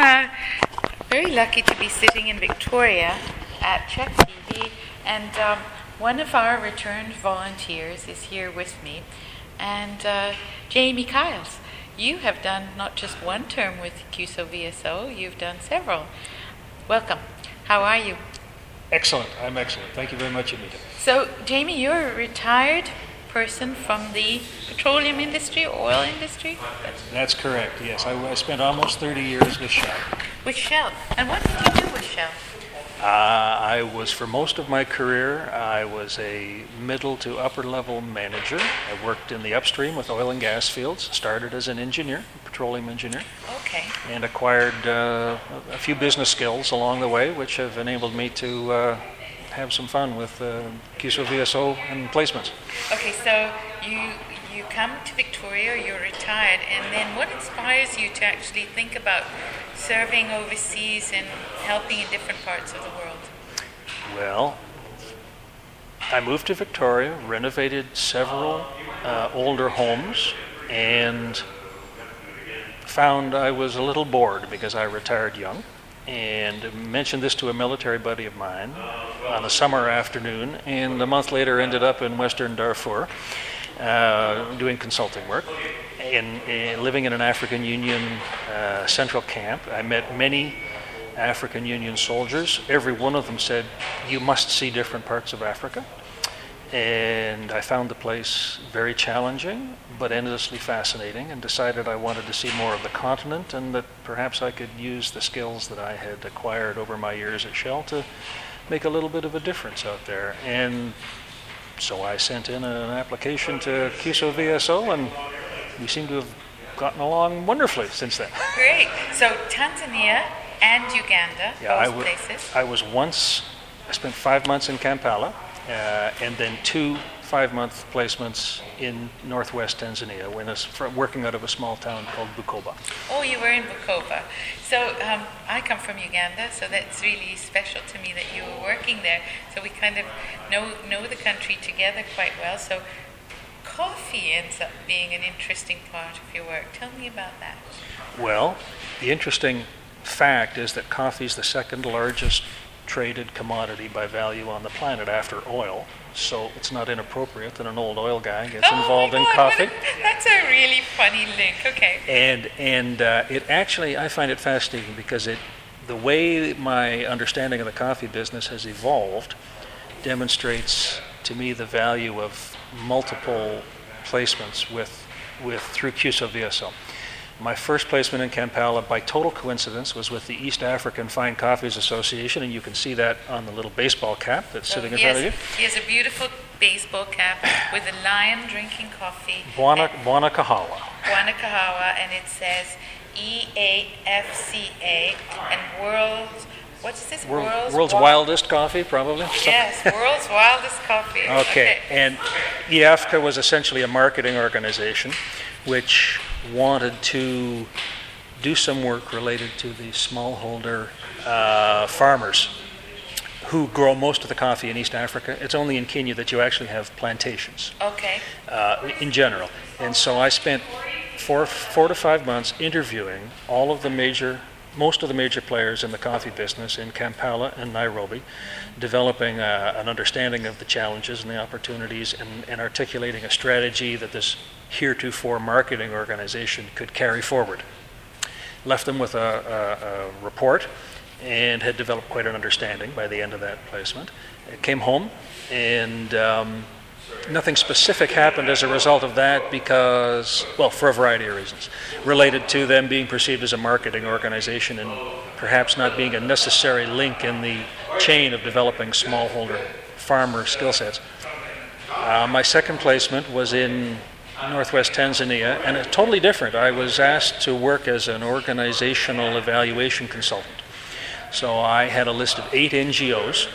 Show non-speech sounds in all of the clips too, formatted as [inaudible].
I'm uh, very lucky to be sitting in Victoria at CHEK TV, and um, one of our returned volunteers is here with me, and uh, Jamie Kyles. You have done not just one term with CUSO VSO, you've done several. Welcome. How are you? Excellent. I'm excellent. Thank you very much, Anita. So, Jamie, you're retired person from the petroleum industry, oil industry? That's correct, yes. I, I spent almost 30 years with Shell. With Shell. And what did you do with Shell? Uh, I was, for most of my career, I was a middle to upper level manager. I worked in the upstream with oil and gas fields, started as an engineer, petroleum engineer. Okay. And acquired uh, a few business skills along the way, which have enabled me to uh, have some fun with uh, CUSO VSO and placements. Okay, so you you come to Victoria, you're retired, and then what inspires you to actually think about serving overseas and helping in different parts of the world? Well, I moved to Victoria, renovated several uh, older homes, and found I was a little bored because I retired young and mentioned this to a military buddy of mine on a summer afternoon, and a month later ended up in Western Darfur uh, doing consulting work and, living in an African Union uh, central camp. I met many African Union soldiers. Every one of them said, You must see different parts of Africa. And I found the place very challenging, but endlessly fascinating, and decided I wanted to see more of the continent and that perhaps I could use the skills that I had acquired over my years at Shell to make a little bit of a difference out there. And so I sent in an application to CUSO VSO, and we seem to have gotten along wonderfully since then. [laughs] Great. So Tanzania and Uganda, yeah, both I w- places. I was once, I spent five months in Kampala and then two five-month placements in northwest Tanzania, when I working out of a small town called Bukoba. Oh, you were in Bukoba. So um, I come from Uganda, so that's really special to me that you were working there. So we kind of know know the country together quite well. So coffee ends up being an interesting part of your work. Tell me about that. Well, the interesting fact is that coffee is the second largest traded commodity by value on the planet after oil. So it's not inappropriate that an old oil guy gets oh involved God, in coffee. [laughs] That's a really funny link. Okay. And and uh, it actually I find it fascinating because it the way my understanding of the coffee business has evolved demonstrates to me the value of multiple placements with with through CUSO VSO. My first placement in Kampala, by total coincidence, was with the East African Fine Coffees Association, and you can see that on the little baseball cap that's sitting in front of you. He has a beautiful baseball cap with a lion drinking coffee. Buana, and- Kahawa. Buana Kahawa, and it says EAFCA and World. What's this? World, World's, world's Wa- wildest coffee, probably. Yes, world's wildest coffee. Okay, and EAFCA was essentially a marketing organization which wanted to do some work related to the smallholder uh, farmers who grow most of the coffee in East Africa. It's only in Kenya that you actually have plantations Okay. uh, in general. And so I spent four, four to five months interviewing all of the major, most of the major players in the coffee business in Kampala and Nairobi, developing uh, an understanding of the challenges and the opportunities and, and articulating a strategy that this heretofore marketing organization could carry forward. Left them with a, a, a report and had developed quite an understanding by the end of that placement. Came home and um, nothing specific happened as a result of that because, well, for a variety of reasons, related to them being perceived as a marketing organization and perhaps not being a necessary link in the chain of developing smallholder farmer skill sets. Uh, my second placement was in northwest Tanzania, and it's totally different. I was asked to work as an organizational evaluation consultant. So I had a list of eight NGOs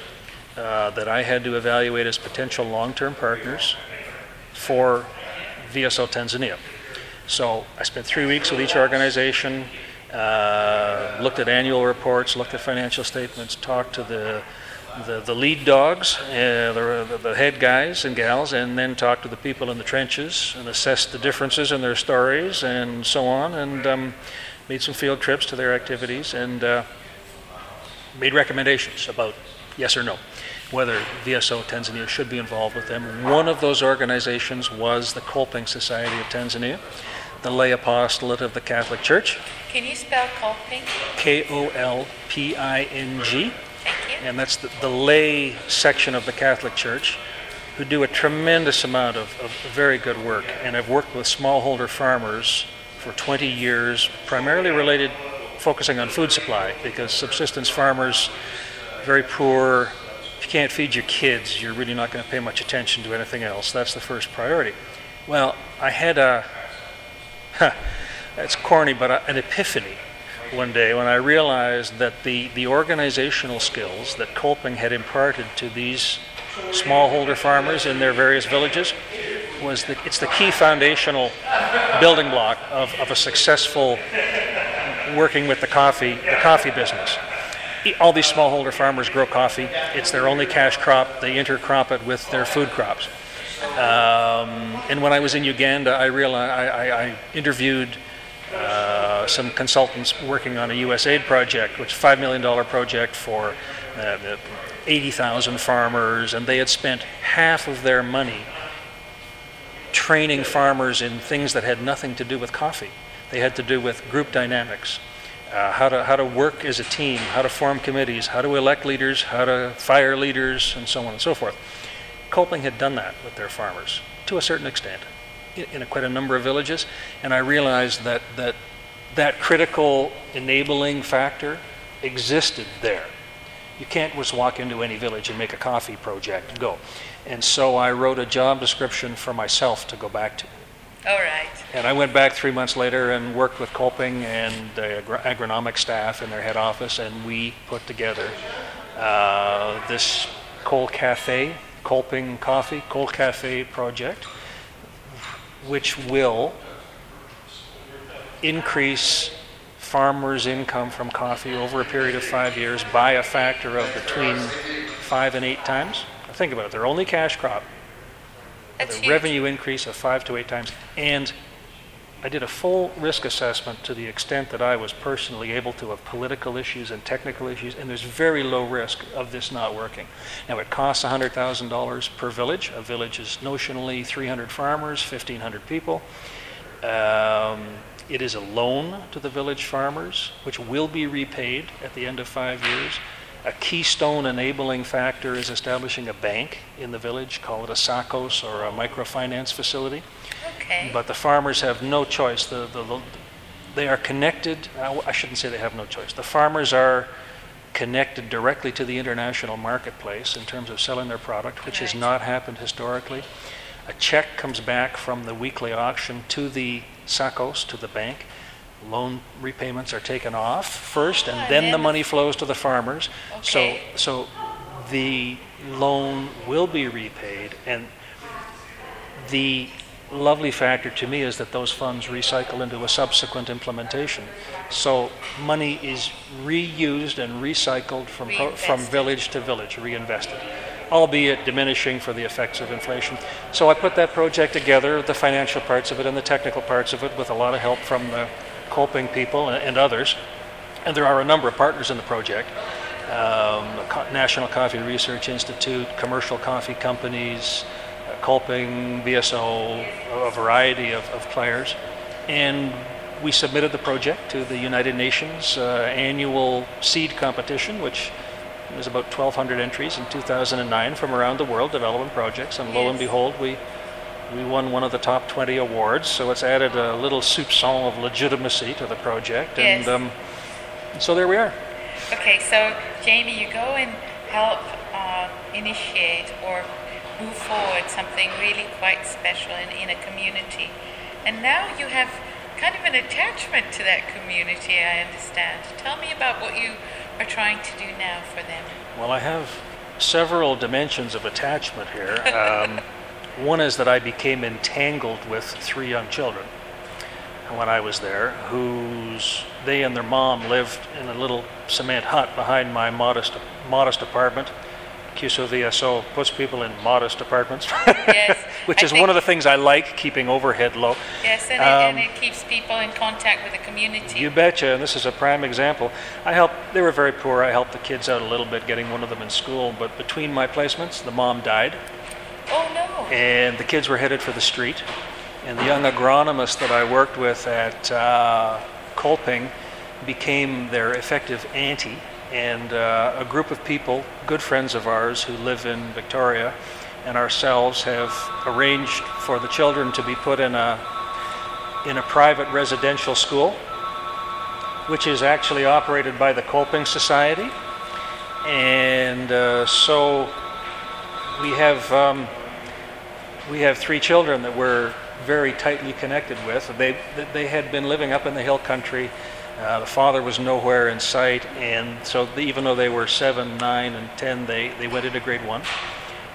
uh, that I had to evaluate as potential long term partners for VSO Tanzania. So I spent three weeks with each organization, uh, looked at annual reports, looked at financial statements, talked to the the, the lead dogs, uh, the, the head guys and gals, and then talked to the people in the trenches and assessed the differences in their stories and so on. And um, made some field trips to their activities, and uh, made recommendations about yes or no, whether VSO Tanzania should be involved with them. One of those organizations was the Kolping Society of Tanzania, the lay apostolate of the Catholic Church. Can you spell Kolping? K O L P I N G. Thank you. And that's the, the lay section of the Catholic Church who do a tremendous amount of, of very good work. And I've worked with smallholder farmers for 20 years, primarily related, focusing on food supply, because subsistence farmers, very poor. If you can't feed your kids, you're really not going to pay much attention to anything else. That's the first priority. Well, I had a, [laughs] that's corny, but a, an epiphany one day when I realized that the, the organizational skills that Kolping had imparted to these smallholder farmers in their various villages was the, it's the key foundational building block of, of a successful working with the coffee the coffee business. All these smallholder farmers grow coffee. It's their only cash crop. They intercrop it with their food crops. Um, and when I was in Uganda, I realized I, I, I interviewed uh, some consultants working on a USAID project, which is a $5 million project for uh, 80,000 farmers, and they had spent half of their money training farmers in things that had nothing to do with coffee. They had to do with group dynamics, uh, how, to, how to work as a team, how to form committees, how to elect leaders, how to fire leaders, and so on and so forth. Kolping had done that with their farmers to a certain extent in, in a, quite a number of villages, and I realized that, that that critical enabling factor existed there. You can't just walk into any village and make a coffee project and go. And so I wrote a job description for myself to go back to. All right. And I went back three months later and worked with Kolping and the agronomic staff in their head office, and we put together uh, this Coal Cafe, Kolping Coffee, Coal Cafe project, which will increase farmers' income from coffee over a period of five years by a factor of between five and eight times. Think about it, their only cash crop, That's the huge. revenue increase of five to eight times. And I did a full risk assessment to the extent that I was personally able to of political issues and technical issues, and there's very low risk of this not working. Now, it costs $100,000 per village. A village is notionally 300 farmers, 1,500 people. Um, it is a loan to the village farmers, which will be repaid at the end of five years. A keystone enabling factor is establishing a bank in the village, call it a SACCOS or a microfinance facility. Okay. But the farmers have no choice. The, the, the, they are connected, I shouldn't say they have no choice. The farmers are connected directly to the international marketplace in terms of selling their product, which has not happened historically. A check comes back from the weekly auction to the SACCOS, to the bank. Loan repayments are taken off first, and and then the money flows to the farmers. Okay. So, so the loan will be repaid, and the lovely factor to me is that those funds recycle into a subsequent implementation. So money is reused and recycled from, from village to village, reinvested, albeit diminishing for the effects of inflation. So I put that project together, the financial parts of it and the technical parts of it, with a lot of help from the Kolping people and, others. And there are a number of partners in the project. Um, the National Coffee Research Institute, commercial coffee companies, uh, Kolping, VSO, a variety of, of players. And we submitted the project to the United Nations uh, annual seed competition, which was about 1,200 entries in 2009 from around the world, development projects. And lo and behold, we we won one of the top 20 awards, so it's added a little soupçon of legitimacy to the project. Yes. And um, so there we are. Okay, so Jamie, you go and help uh, initiate or move forward something really quite special in, in a community. And now you have kind of an attachment to that community, I understand. Tell me about what you are trying to do now for them. Well, I have several dimensions of attachment here. [laughs] Um, one is that I became entangled with three young children when I was there, whose they and their mom lived in a little cement hut behind my modest modest apartment. CUSO VSO puts people in modest apartments, Yes. [laughs] which I is one of the things I like, keeping overhead low. Yes, and, Um, it, and it keeps people in contact with the community. You betcha, and this is a prime example. I helped, they were very poor. I helped the kids out a little bit, getting one of them in school, but between my placements, the mom died, oh no. And the kids were headed for the street. And the young agronomist that I worked with at uh, Kolping became their effective auntie, and uh, a group of people, good friends of ours who live in Victoria, and ourselves have arranged for the children to be put in a in a private residential school, which is actually operated by the Kolping Society, and uh, so we have. Um, we have three children that we're very tightly connected with. They, they had been living up in the hill country. Uh, the father was nowhere in sight, and so the, even though they were seven, nine, and ten, they, they went into grade one.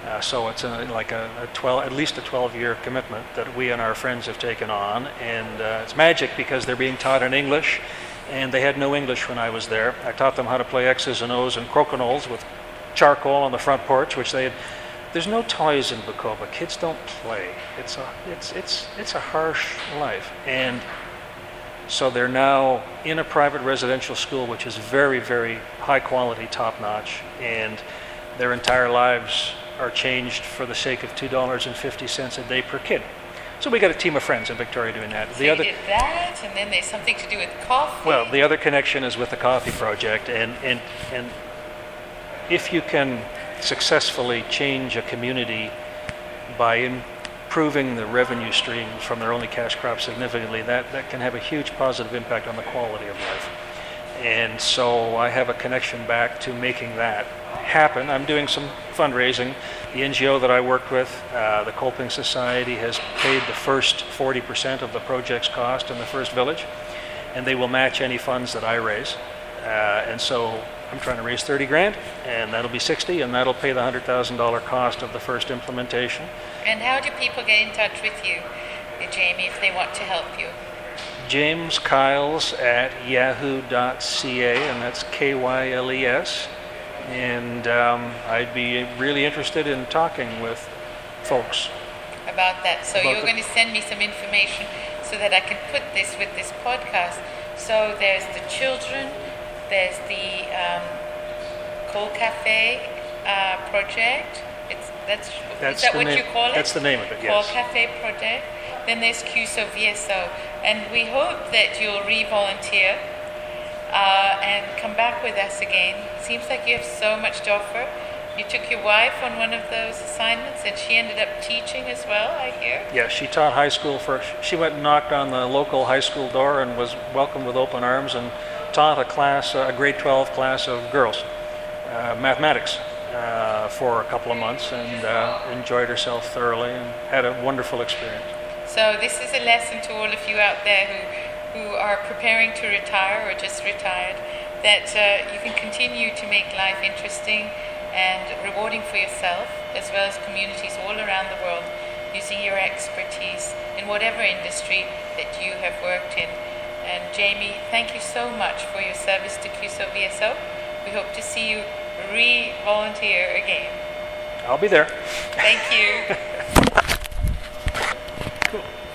Uh, so it's a, like a, a 12, at least a 12-year commitment that we and our friends have taken on, and uh, it's magic because they're being taught in English, and they had no English when I was there. I taught them how to play X's and O's and crokinole with charcoal on the front porch, which they had there's no toys in Bukoba. Kids don't play. It's a it's it's it's a harsh life, and so they're now in a private residential school, which is very very high quality, top notch, and their entire lives are changed for the sake of two dollars and fifty cents a day per kid. So we got a team of friends in Victoria doing that. so you did that, and then there's something to do with coffee. well, the other connection is with the coffee project, and and and if you can successfully change a community by improving the revenue stream from their only cash crop significantly, that, that can have a huge positive impact on the quality of life. And so I have a connection back to making that happen. I'm doing some fundraising. The NGO that I worked with, uh, the Kolping Society, has paid the first 40% of the project's cost in the first village, and they will match any funds that I raise. Uh, and so I'm trying to raise 30 grand, and that'll be 60, and that'll pay the $100,000 cost of the first implementation. and how do people get in touch with you, Jamie, if they want to help you? James Kyles at yahoo.ca, and that's K Y L E S. And um, I'd be really interested in talking with folks. about that. So About you're going to send me some information so that I can put this with this podcast. So there's the children, there's the um, Coal Cafe uh, project. It's that's, That's is that what name- you call it? that's the name of it, Coal yes. Cafe project. Then there's CUSO VSO, and we hope that you'll re-volunteer uh, and come back with us again. Seems like you have so much to offer. You took your wife on one of those assignments, and she ended up teaching as well. I hear. Yeah, she taught high school for, she went and knocked on the local high school door and was welcomed with open arms and taught a class, a grade 12 class of girls, uh, mathematics, uh, for a couple of months and uh, enjoyed herself thoroughly and had a wonderful experience. So this is a lesson to all of you out there who, who are preparing to retire or just retired, that uh, you can continue to make life interesting and rewarding for yourself as well as communities all around the world using your expertise in whatever industry that you have worked in. And Jamie, thank you so much for your service to CUSO VSO. We hope to see you re-volunteer again. I'll be there. Thank you. [laughs]